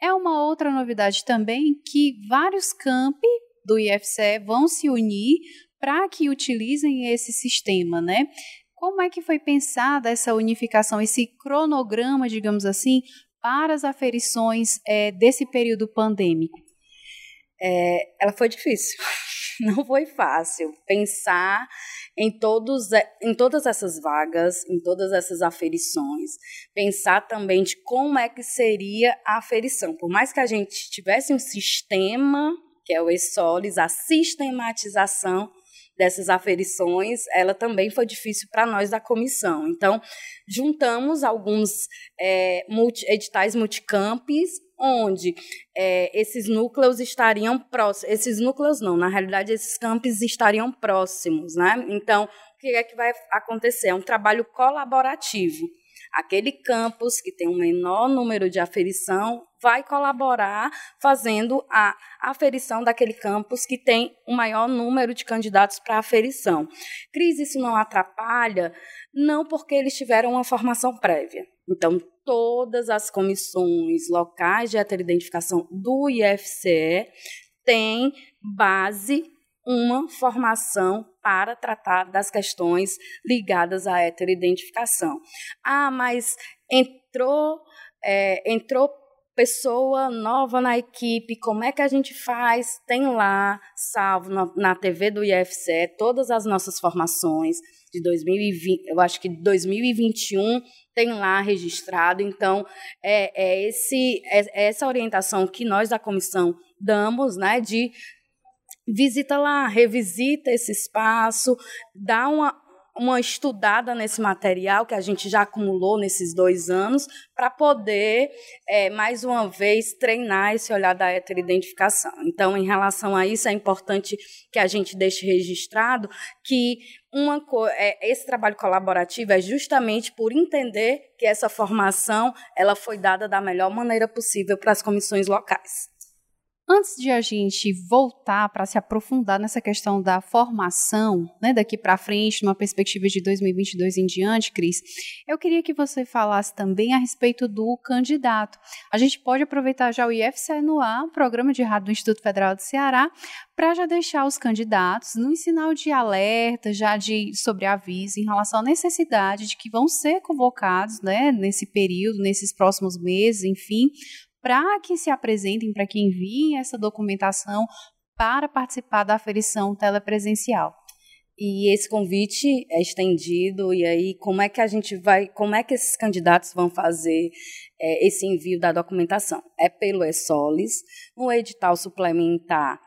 É uma outra novidade também que vários campi do IFCE vão se unir para que utilizem esse sistema, né? Como é que foi pensada essa unificação, esse cronograma, digamos assim, para as aferições é, desse período pandêmico? É, ela foi difícil, não foi fácil pensar em, todos, em todas essas vagas, em todas essas aferições, pensar também de como é que seria a aferição. Por mais que a gente tivesse um sistema, que é o ESOLIS, a sistematização dessas aferições, ela também foi difícil para nós da comissão. Então, juntamos alguns é, multi, editais multicampes, onde é, esses núcleos estariam próximos. Esses núcleos não, na realidade, esses campos estariam próximos. Né? Então, o que é que vai acontecer? É um trabalho colaborativo. Aquele campus que tem um menor número de aferição vai colaborar fazendo a aferição daquele campus que tem o maior número de candidatos para aferição. Cris, isso não atrapalha? Não, porque eles tiveram uma formação prévia. Então, todas as comissões locais de heteroidentificação do IFCE têm base uma formação para tratar das questões ligadas à heteroidentificação. Ah, mas entrou, é, entrou pessoa nova na equipe, como é que a gente faz? Tem lá, salvo na, na TV do IFCE, todas as nossas formações de 2020, eu acho que 2021 tem lá registrado. Então, é, é, esse, é, é essa orientação que nós da comissão damos, né, de visita lá, revisita esse espaço, dá uma, uma estudada nesse material que a gente já acumulou nesses dois anos, para poder, é, mais uma vez, treinar esse olhar da heteroidentificação. Então, em relação a isso, é importante que a gente deixe registrado que uma é, esse trabalho colaborativo é justamente por entender que essa formação ela foi dada da melhor maneira possível para as comissões locais. Antes de a gente voltar para se aprofundar nessa questão da formação, né, daqui para frente, numa perspectiva de 2022 em diante, Cris, eu queria que você falasse também a respeito do candidato. A gente pode aproveitar já o IFCE no ar, programa de rádio do Instituto Federal do Ceará, para já deixar os candidatos num sinal de alerta, já de sobre aviso em relação à necessidade de que vão ser convocados, né, nesse período, nesses próximos meses, enfim, para que se apresentem, para que enviem essa documentação para participar da aferição telepresencial. E esse convite é estendido, e aí como é que a gente vai, como é que esses candidatos vão fazer é, esse envio da documentação? É pelo ESOLIS, no edital suplementar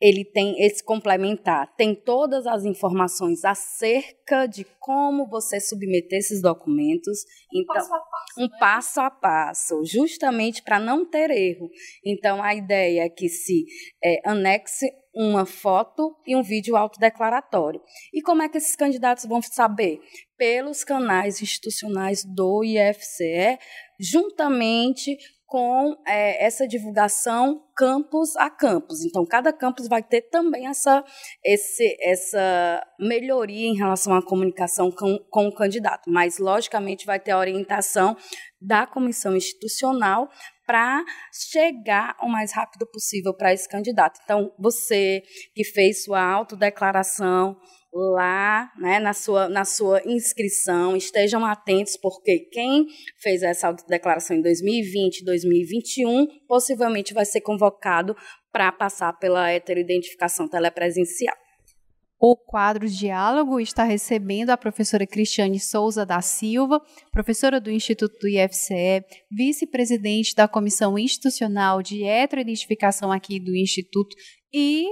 ele tem esse complementar, tem todas as informações acerca de como você submeter esses documentos, um então passo a passo, um né? passo a passo, justamente para não ter erro. Então a ideia é que se é, anexe uma foto e um vídeo autodeclaratório. E como é que esses candidatos vão saber? Pelos canais institucionais do IFCE, juntamente com é, essa divulgação campus a campus. Então, cada campus vai ter também essa, esse, essa melhoria em relação à comunicação com, com o candidato, mas, logicamente, vai ter a orientação da comissão institucional para chegar o mais rápido possível para esse candidato. Então, você que fez sua autodeclaração lá, né, na sua, na sua inscrição, estejam atentos, porque quem fez essa autodeclaração em 2020, 2021, possivelmente vai ser convocado para passar pela heteroidentificação telepresencial. O quadro Diálogo está recebendo a professora Cristiane Souza da Silva, professora do Instituto do IFCE, vice-presidente da Comissão Institucional de Heteroidentificação aqui do Instituto e,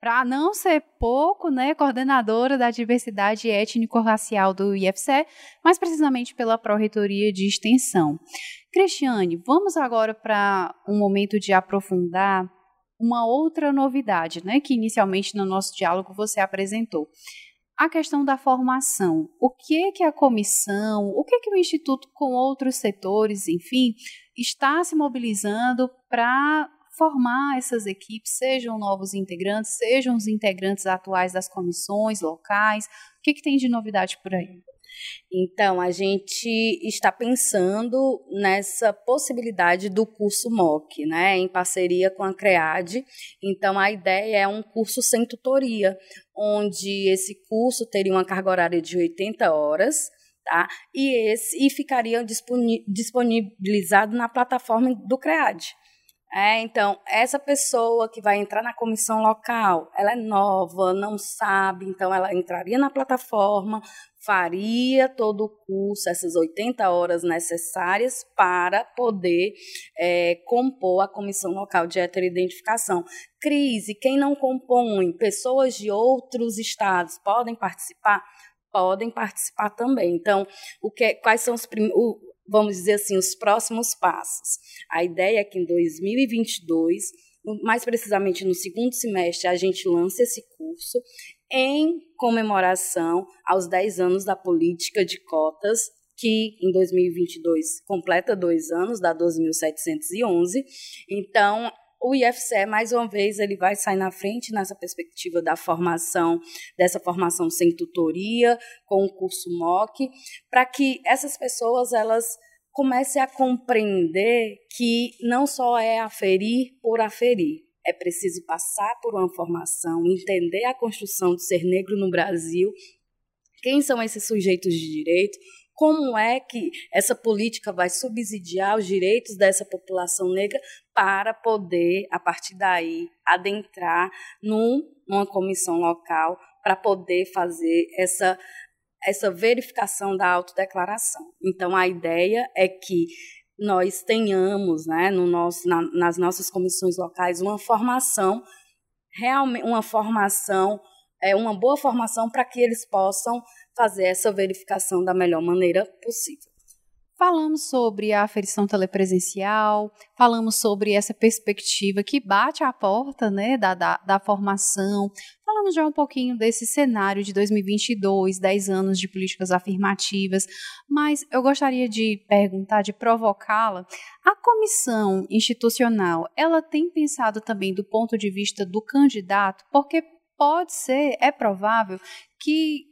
para não ser pouco, né, coordenadora da diversidade étnico-racial do IFCE, mais precisamente pela Pró-Reitoria de Extensão. Cristiane, vamos agora para um momento de aprofundar uma outra novidade, né, que inicialmente no nosso diálogo você apresentou. A questão da formação. O que que a comissão, o que que o instituto com outros setores, enfim, está se mobilizando para formar essas equipes, sejam novos integrantes, sejam os integrantes atuais das comissões locais. O que que tem de novidade por aí? Então, a gente está pensando nessa possibilidade do curso MOC, né, em parceria com a CREAD. Então, a ideia é um curso sem tutoria, onde esse curso teria uma carga horária de 80 horas, tá? E esse e ficaria disponibilizado na plataforma do CREAD. É, então, essa pessoa que vai entrar na comissão local, ela é nova, não sabe, então ela entraria na plataforma, faria todo o curso, essas 80 horas necessárias para poder é, compor a comissão local de heteroidentificação. Crise, quem não compõe, pessoas de outros estados podem participar? Podem participar também. Então, o que, quais são os primeiros vamos dizer assim, os próximos passos. A ideia é que em 2022, mais precisamente no segundo semestre, a gente lance esse curso em comemoração aos 10 anos da política de cotas, que em 2022 completa dois anos, da 12.711. Então, o IFCE, mais uma vez, ele vai sair na frente nessa perspectiva da formação, dessa formação sem tutoria, com o curso MOC, para que essas pessoas elas comecem a compreender que não só é aferir por aferir, é preciso passar por uma formação, entender a construção do ser negro no Brasil, quem são esses sujeitos de direito, como é que essa política vai subsidiar os direitos dessa população negra para poder, a partir daí, adentrar num, numa comissão local para poder fazer essa, essa verificação da autodeclaração. Então, a ideia é que nós tenhamos né, no nosso, na, nas nossas comissões locais uma formação, realmente uma formação, é, uma boa formação para que eles possam fazer essa verificação da melhor maneira possível. Falamos sobre a aferição telepresencial, falamos sobre essa perspectiva que bate à porta né, da, da, da, formação, falamos já um pouquinho desse cenário de 2022, 10 anos de políticas afirmativas, mas eu gostaria de perguntar, de provocá-la, a comissão institucional, ela tem pensado também do ponto de vista do candidato, porque pode ser, é provável que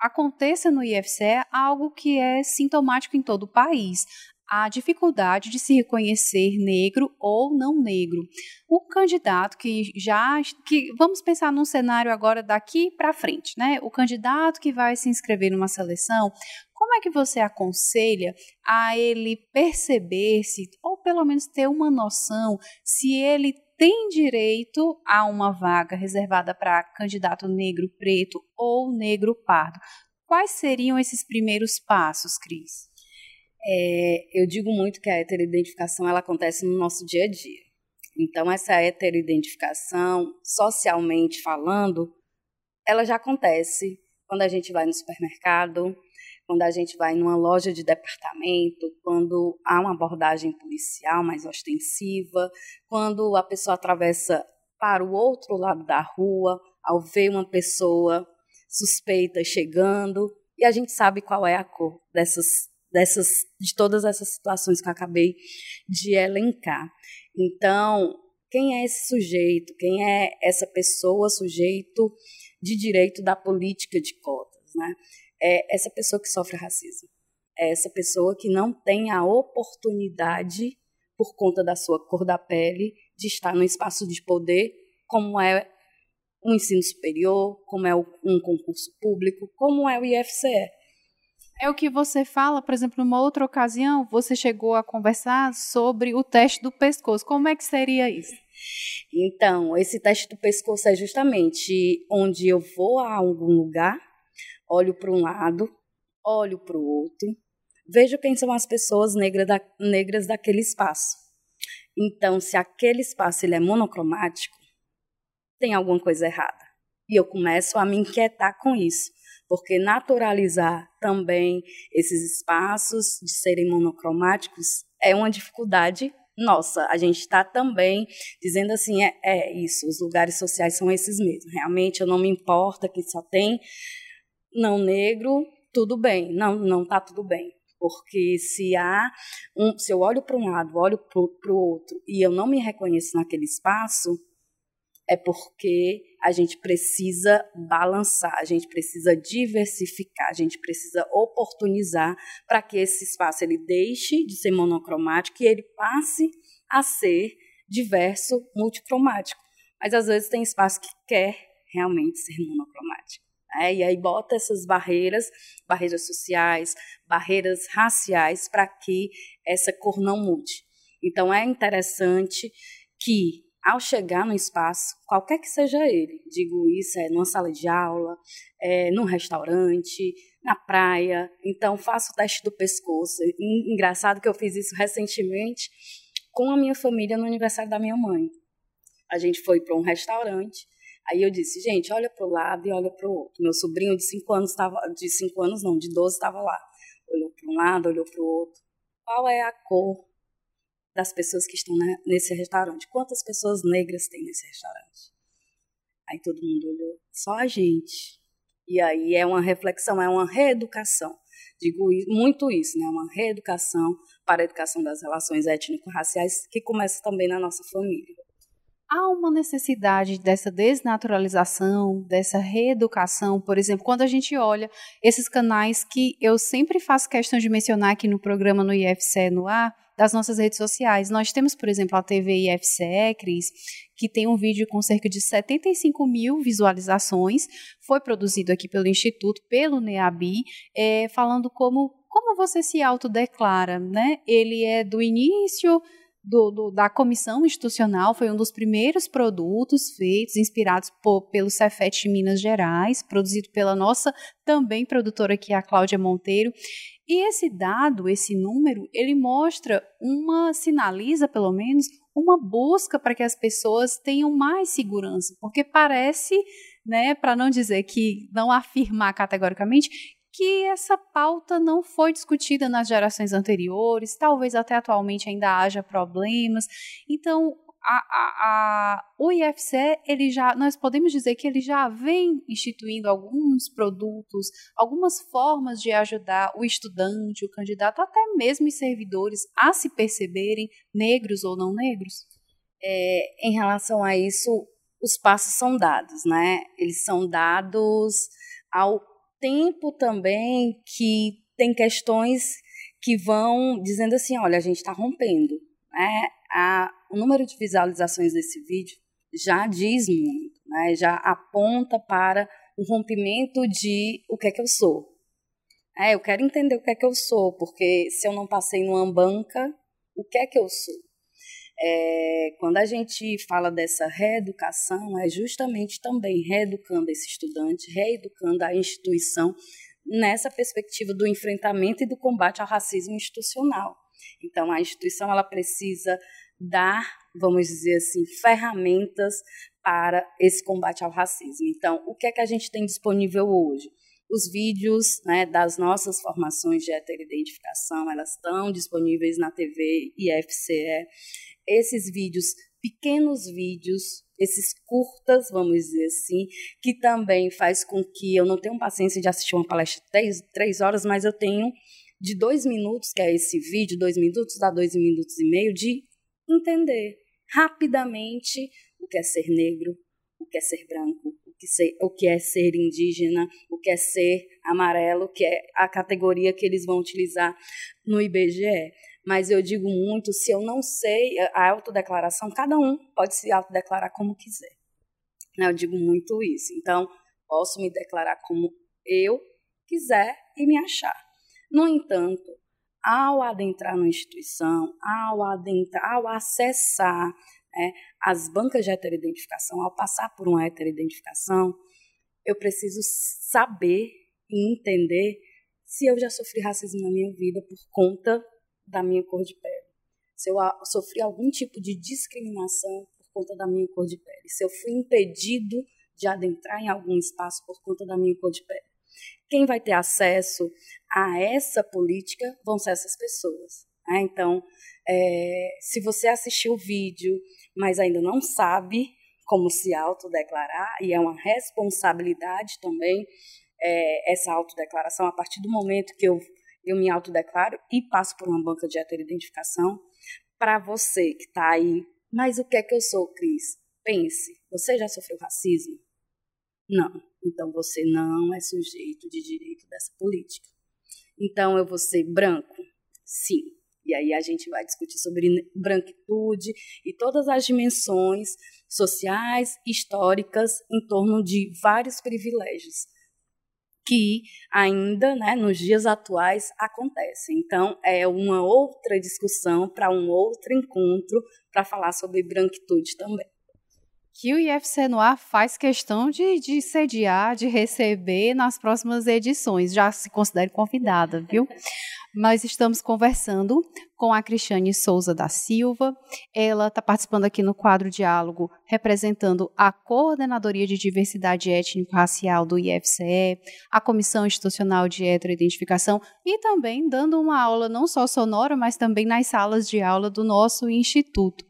aconteça no IFCE algo que é sintomático em todo o país. A dificuldade de se reconhecer negro ou não negro. O candidato que já. que Vamos pensar num cenário agora daqui para frente, né? O candidato que vai se inscrever numa seleção, como é que você aconselha a ele perceber se, ou pelo menos ter uma noção, se ele tem direito a uma vaga reservada para candidato negro preto ou negro pardo. Quais seriam esses primeiros passos, Cris? É, eu digo muito que a heteroidentificação ela acontece no nosso dia a dia. Então, essa heteroidentificação, socialmente falando, ela já acontece quando a gente vai no supermercado, quando a gente vai numa loja de departamento, quando há uma abordagem policial mais ostensiva, quando a pessoa atravessa para o outro lado da rua, ao ver uma pessoa suspeita chegando, e a gente sabe qual é a cor dessas, dessas, de todas essas situações que eu acabei de elencar. Então, quem é esse sujeito? Quem é essa pessoa, sujeito de direito da política de cotas? Né? É essa pessoa que sofre racismo. É essa pessoa que não tem a oportunidade, por conta da sua cor da pele, de estar no espaço de poder, como é um ensino superior, como é um concurso público, como é o IFCE. É o que você fala, por exemplo, numa outra ocasião, você chegou a conversar sobre o teste do pescoço. Como é que seria isso? Então, esse teste do pescoço é justamente onde eu vou a algum lugar, olho para um lado, olho para o outro, vejo quem são as pessoas negras, da, negras daquele espaço. Então, se aquele espaço ele é monocromático, tem alguma coisa errada. E eu começo a me inquietar com isso porque naturalizar também esses espaços de serem monocromáticos é uma dificuldade nossa. A gente está também dizendo assim, é, é, isso, os lugares sociais são esses mesmos. Realmente eu não me importa que só tem não negro, tudo bem. Não, não está tudo bem. Porque se há um, se eu olho para um lado, olho para o outro e eu não me reconheço naquele espaço, é porque a gente precisa balançar, a gente precisa diversificar, a gente precisa oportunizar para que esse espaço ele deixe de ser monocromático e ele passe a ser diverso, multicromático. Mas às vezes tem espaço que quer realmente ser monocromático. Né? E aí bota essas barreiras, barreiras sociais, barreiras raciais, para que essa cor não mude. Então é interessante que ao chegar no espaço, qualquer que seja ele, digo isso, é numa sala de aula, é num restaurante, na praia, então faço o teste do pescoço. engraçado que eu fiz isso recentemente com a minha família no aniversário da minha mãe. A gente foi para um restaurante, aí eu disse, gente, olha para o lado e olha para o outro. Meu sobrinho de 5 anos estava, de 5 anos não, de 12 estava lá. Olhou para um lado, olhou para o outro. Qual é a cor das pessoas que estão nesse restaurante. Quantas pessoas negras tem nesse restaurante? Aí todo mundo olhou, só a gente. E aí é uma reflexão, é uma reeducação. Digo muito isso, né? Uma reeducação para a educação das relações étnico-raciais que começa também na nossa família. Há uma necessidade dessa desnaturalização, dessa reeducação, por exemplo, quando a gente olha esses canais que eu sempre faço questão de mencionar aqui no programa no IFCE no ar, das nossas redes sociais. Nós temos, por exemplo, a TV IFCE, Cris, que tem um vídeo com cerca de 75 mil visualizações, foi produzido aqui pelo Instituto, pelo NEABI, é, falando como, como você se autodeclara, né? Ele é do início do, do, da comissão institucional, foi um dos primeiros produtos feitos, inspirados por, pelo Cefet de Minas Gerais, produzido pela nossa também produtora aqui, a Cláudia Monteiro. E esse dado, esse número, ele mostra uma, sinaliza pelo menos, uma busca para que as pessoas tenham mais segurança, porque parece, né, para não dizer que não afirmar categoricamente, que essa pauta não foi discutida nas gerações anteriores, talvez até atualmente ainda haja problemas. Então, a, a, a, o IFCE, ele já, nós podemos dizer que ele já vem instituindo alguns produtos, algumas formas de ajudar o estudante, o candidato, até mesmo os servidores a se perceberem negros ou não negros? É, em relação a isso, os passos são dados, né? Eles são dados ao tempo também que tem questões que vão dizendo assim, olha, a gente está rompendo. Né? A, o número de visualizações desse vídeo já diz muito, né? já aponta para o rompimento de o que é que eu sou. É, eu quero entender o que é que eu sou, porque se eu não passei numa banca, o que é que eu sou? É, quando a gente fala dessa reeducação, é justamente também reeducando esse estudante, reeducando a instituição nessa perspectiva do enfrentamento e do combate ao racismo institucional. Então, a instituição ela precisa dar vamos dizer assim, ferramentas para esse combate ao racismo. Então, o que é que a gente tem disponível hoje? Os vídeos né, das nossas formações de heteroidentificação, elas estão disponíveis na TV IFCE. Esses vídeos, pequenos vídeos, esses curtas, vamos dizer assim, que também faz com que eu não tenha paciência de assistir uma palestra três, três horas, mas eu tenho de dois minutos, que é esse vídeo, dois minutos dá dois minutos e meio, de entender rapidamente o que é ser negro, o que é ser branco, o que, ser, o que é ser indígena, o que é ser amarelo, que é a categoria que eles vão utilizar no IBGE. Mas eu digo muito, se eu não sei a autodeclaração, cada um pode se autodeclarar como quiser. Eu digo muito isso. Então, posso me declarar como eu quiser e me achar. No entanto, ao adentrar na instituição, ao adentrar, ao acessar é, as bancas de heteroidentificação, ao passar por uma heteroidentificação, eu preciso saber e entender se eu já sofri racismo na minha vida por conta da minha cor de pele. Se eu sofri algum tipo de discriminação por conta da minha cor de pele. Se eu fui impedido de adentrar em algum espaço por conta da minha cor de pele. Quem vai ter acesso a essa política vão ser essas pessoas. Né? Então, é, se você assistiu o vídeo, mas ainda não sabe como se autodeclarar, e é uma responsabilidade também é, essa autodeclaração, a partir do momento que eu, eu me autodeclaro e passo por uma banca de heteroidentificação, para você que está aí, mas o que é que eu sou, Cris? Pense, você já sofreu racismo? Não. Então você não é sujeito de direito dessa política. Então eu vou ser branco? Sim. E aí a gente vai discutir sobre branquitude e todas as dimensões sociais, históricas em torno de vários privilégios que ainda, né, nos dias atuais acontecem. Então é uma outra discussão para um outro encontro para falar sobre branquitude também que o IFC Noir faz questão de, de sediar, de receber nas próximas edições. Já se considere convidada, viu? Nós estamos conversando com a Cristiane Souza da Silva. Ela está participando aqui no quadro Diálogo, representando a Coordenadoria de Diversidade Étnico-Racial do IFCE, a Comissão Institucional de Heteroidentificação e também dando uma aula não só sonora, mas também nas salas de aula do nosso instituto.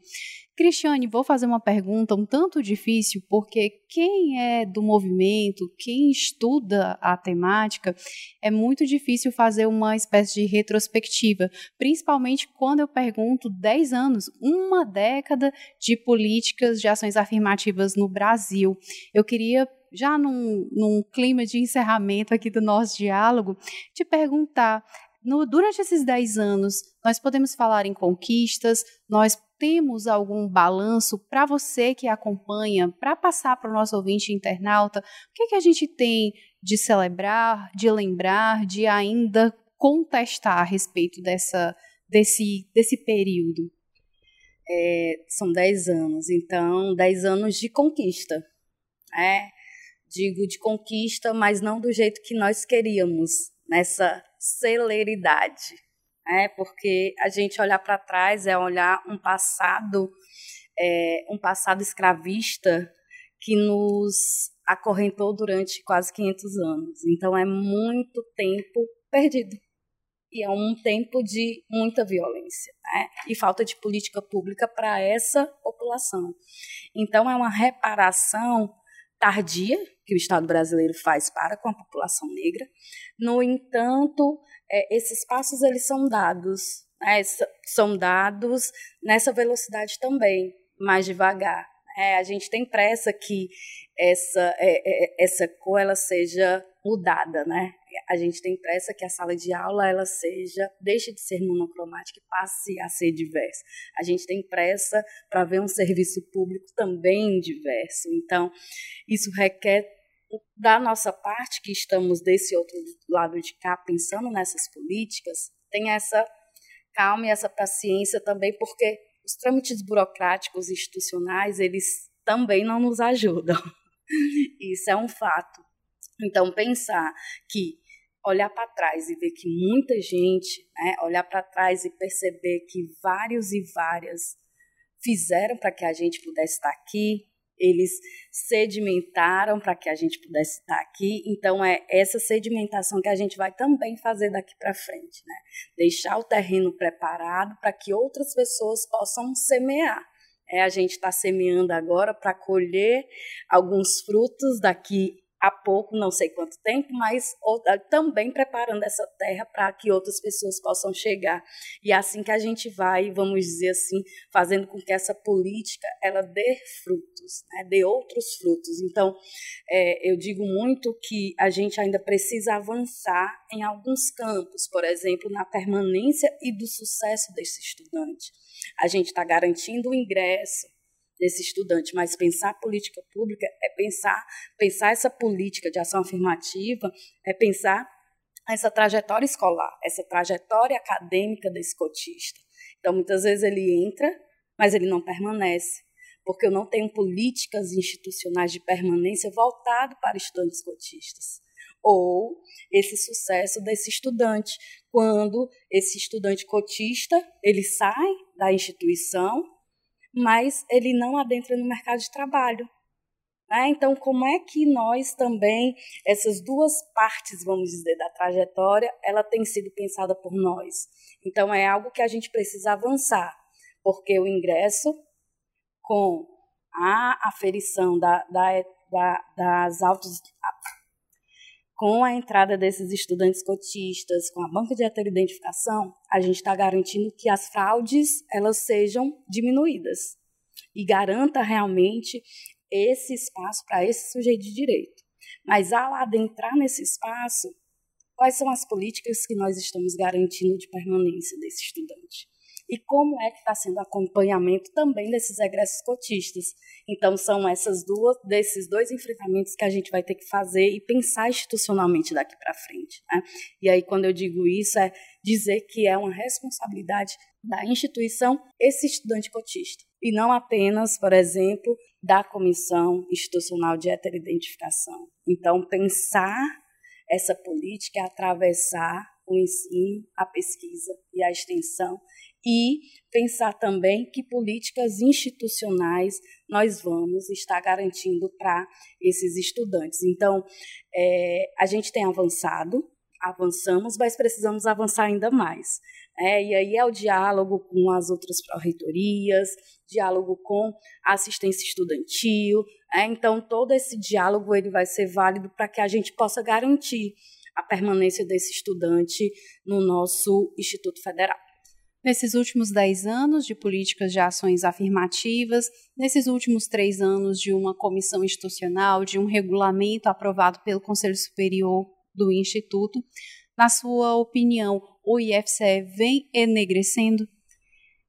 Cristiane, vou fazer uma pergunta um tanto difícil, porque quem é do movimento, quem estuda a temática, é muito difícil fazer uma espécie de retrospectiva, principalmente quando eu pergunto 10 anos, uma década de políticas de ações afirmativas no Brasil. Eu queria já num, num, clima de encerramento aqui do nosso diálogo, te perguntar no, durante esses 10 anos, nós podemos falar em conquistas, nós temos algum balanço para você que acompanha, para passar para o nosso ouvinte internauta? O que, que a gente tem de celebrar, de lembrar, de ainda contestar a respeito dessa, desse, desse período? É, são 10 anos, então 10 anos de conquista. É, digo de conquista, mas não do jeito que nós queríamos, nessa celeridade, né? porque a gente olhar para trás é olhar um passado, é, um passado escravista que nos acorrentou durante quase 500 anos. Então é muito tempo perdido. E é um tempo de muita violência né? e falta de política pública para essa população. Então é uma reparação tardia que o Estado brasileiro faz para com a população negra. No entanto, é, esses passos eles são dados, né, são dados nessa velocidade também, mais devagar. É, a gente tem pressa que essa, é, é, essa cor ela seja mudada, né? A gente tem pressa que a sala de aula ela seja deixe de ser monocromática e passe a ser diversa. A gente tem pressa para ver um serviço público também diverso. Então, isso requer da nossa parte, que estamos desse outro lado de cá, pensando nessas políticas, tem essa calma e essa paciência também, porque os trâmites burocráticos institucionais, eles também não nos ajudam. Isso é um fato. Então, pensar que olhar para trás e ver que muita gente, né, olhar para trás e perceber que vários e várias fizeram para que a gente pudesse estar aqui, eles sedimentaram para que a gente pudesse estar aqui. Então, é essa sedimentação que a gente vai também fazer daqui para frente, né? Deixar o terreno preparado para que outras pessoas possam semear. É, a gente está semeando agora para colher alguns frutos daqui há pouco, não sei quanto tempo, mas também preparando essa terra para que outras pessoas possam chegar. E é assim que a gente vai, vamos dizer assim, fazendo com que essa política ela dê frutos, né, dê outros frutos. Então, é, eu digo muito que a gente ainda precisa avançar em alguns campos, por exemplo, na permanência e do sucesso desse estudante. A gente está garantindo o ingresso, desse estudante, mas pensar política pública é pensar, pensar essa política de ação afirmativa, é pensar essa trajetória escolar, essa trajetória acadêmica desse cotista. Então, muitas vezes ele entra, mas ele não permanece, porque eu não tenho políticas institucionais de permanência voltado para estudantes cotistas. Ou esse sucesso desse estudante, quando esse estudante cotista, ele sai da instituição, mas ele não adentra no mercado de trabalho. Né? Então, como é que nós também, essas duas partes, vamos dizer, da trajetória, ela tem sido pensada por nós? Então, é algo que a gente precisa avançar, porque o ingresso com a aferição da, da, da, das autos com a entrada desses estudantes cotistas, com a banca de identificação, a gente está garantindo que as fraudes elas sejam diminuídas e garanta realmente esse espaço para esse sujeito de direito. Mas ao adentrar nesse espaço, quais são as políticas que nós estamos garantindo de permanência desse estudante? E como é que está sendo o acompanhamento também desses egressos cotistas. Então, são essas duas, desses dois enfrentamentos que a gente vai ter que fazer e pensar institucionalmente daqui para frente. Né? E aí, quando eu digo isso, é dizer que é uma responsabilidade da instituição esse estudante cotista, e não apenas, por exemplo, da Comissão Institucional de Heteroidentificação. Então, pensar essa política é atravessar o ensino, a pesquisa e a extensão e pensar também que políticas institucionais nós vamos estar garantindo para esses estudantes. Então, é, a gente tem avançado, avançamos, mas precisamos avançar ainda mais. É, e aí é o diálogo com as outras pró-reitorias, diálogo com a assistência estudantil. É, então, todo esse diálogo ele vai ser válido para que a gente possa garantir a permanência desse estudante no nosso Instituto Federal. Nesses últimos dez anos de políticas de ações afirmativas, nesses últimos três anos de uma comissão institucional, de um regulamento aprovado pelo Conselho Superior do Instituto, na sua opinião, o IFCE vem enegrecendo?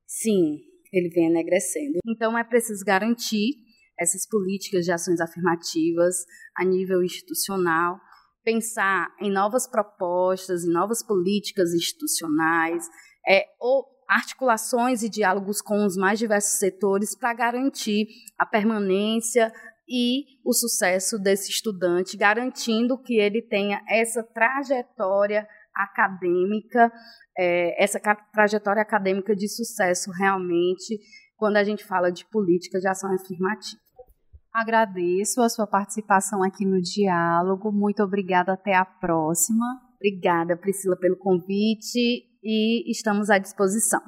Sim, ele vem enegrecendo. Então é preciso garantir essas políticas de ações afirmativas a nível institucional, pensar em novas propostas, em novas políticas institucionais, é, ou articulações e diálogos com os mais diversos setores para garantir a permanência e o sucesso desse estudante, garantindo que ele tenha essa trajetória acadêmica, é, essa trajetória acadêmica de sucesso realmente, quando a gente fala de política de ação afirmativa. Agradeço a sua participação aqui no diálogo. Muito obrigada. Até a próxima. Obrigada, Priscila, pelo convite e estamos à disposição.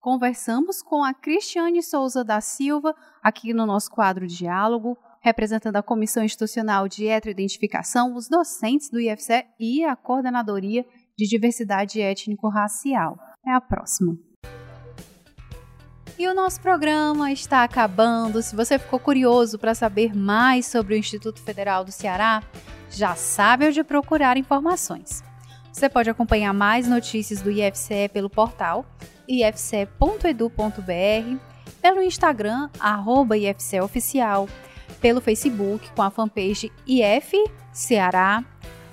Conversamos com a Cristiane Souza da Silva, aqui no nosso quadro Diálogo, representando a Comissão Institucional de Heteroidentificação, os docentes do IFCE e a Coordenadoria de Diversidade Étnico-Racial. Até a próxima. E o nosso programa está acabando. Se você ficou curioso para saber mais sobre o Instituto Federal do Ceará, já sabe onde procurar informações. Você pode acompanhar mais notícias do IFCE pelo portal ifce.edu.br, pelo Instagram, arroba IFCEoficial, pelo Facebook com a fanpage IF Ceará,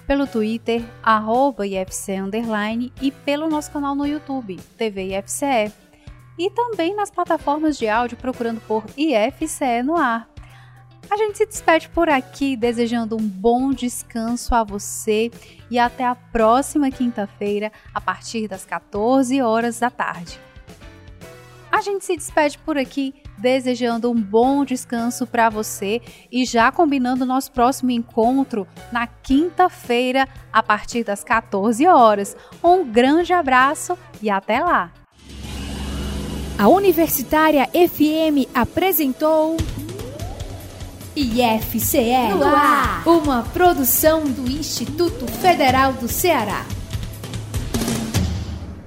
pelo Twitter, arroba IFCE Underline e pelo nosso canal no YouTube, TV IFCE. E também nas plataformas de áudio procurando por IFCE no ar. A gente se despede por aqui, desejando um bom descanso a você e até a próxima quinta-feira, a partir das 14 horas da tarde. A gente se despede por aqui, desejando um bom descanso para você e já combinando nosso próximo encontro na quinta-feira, a partir das 14 horas. Um grande abraço e até lá! A Universitária FM apresentou. IFCE uma produção do Instituto Federal do Ceará.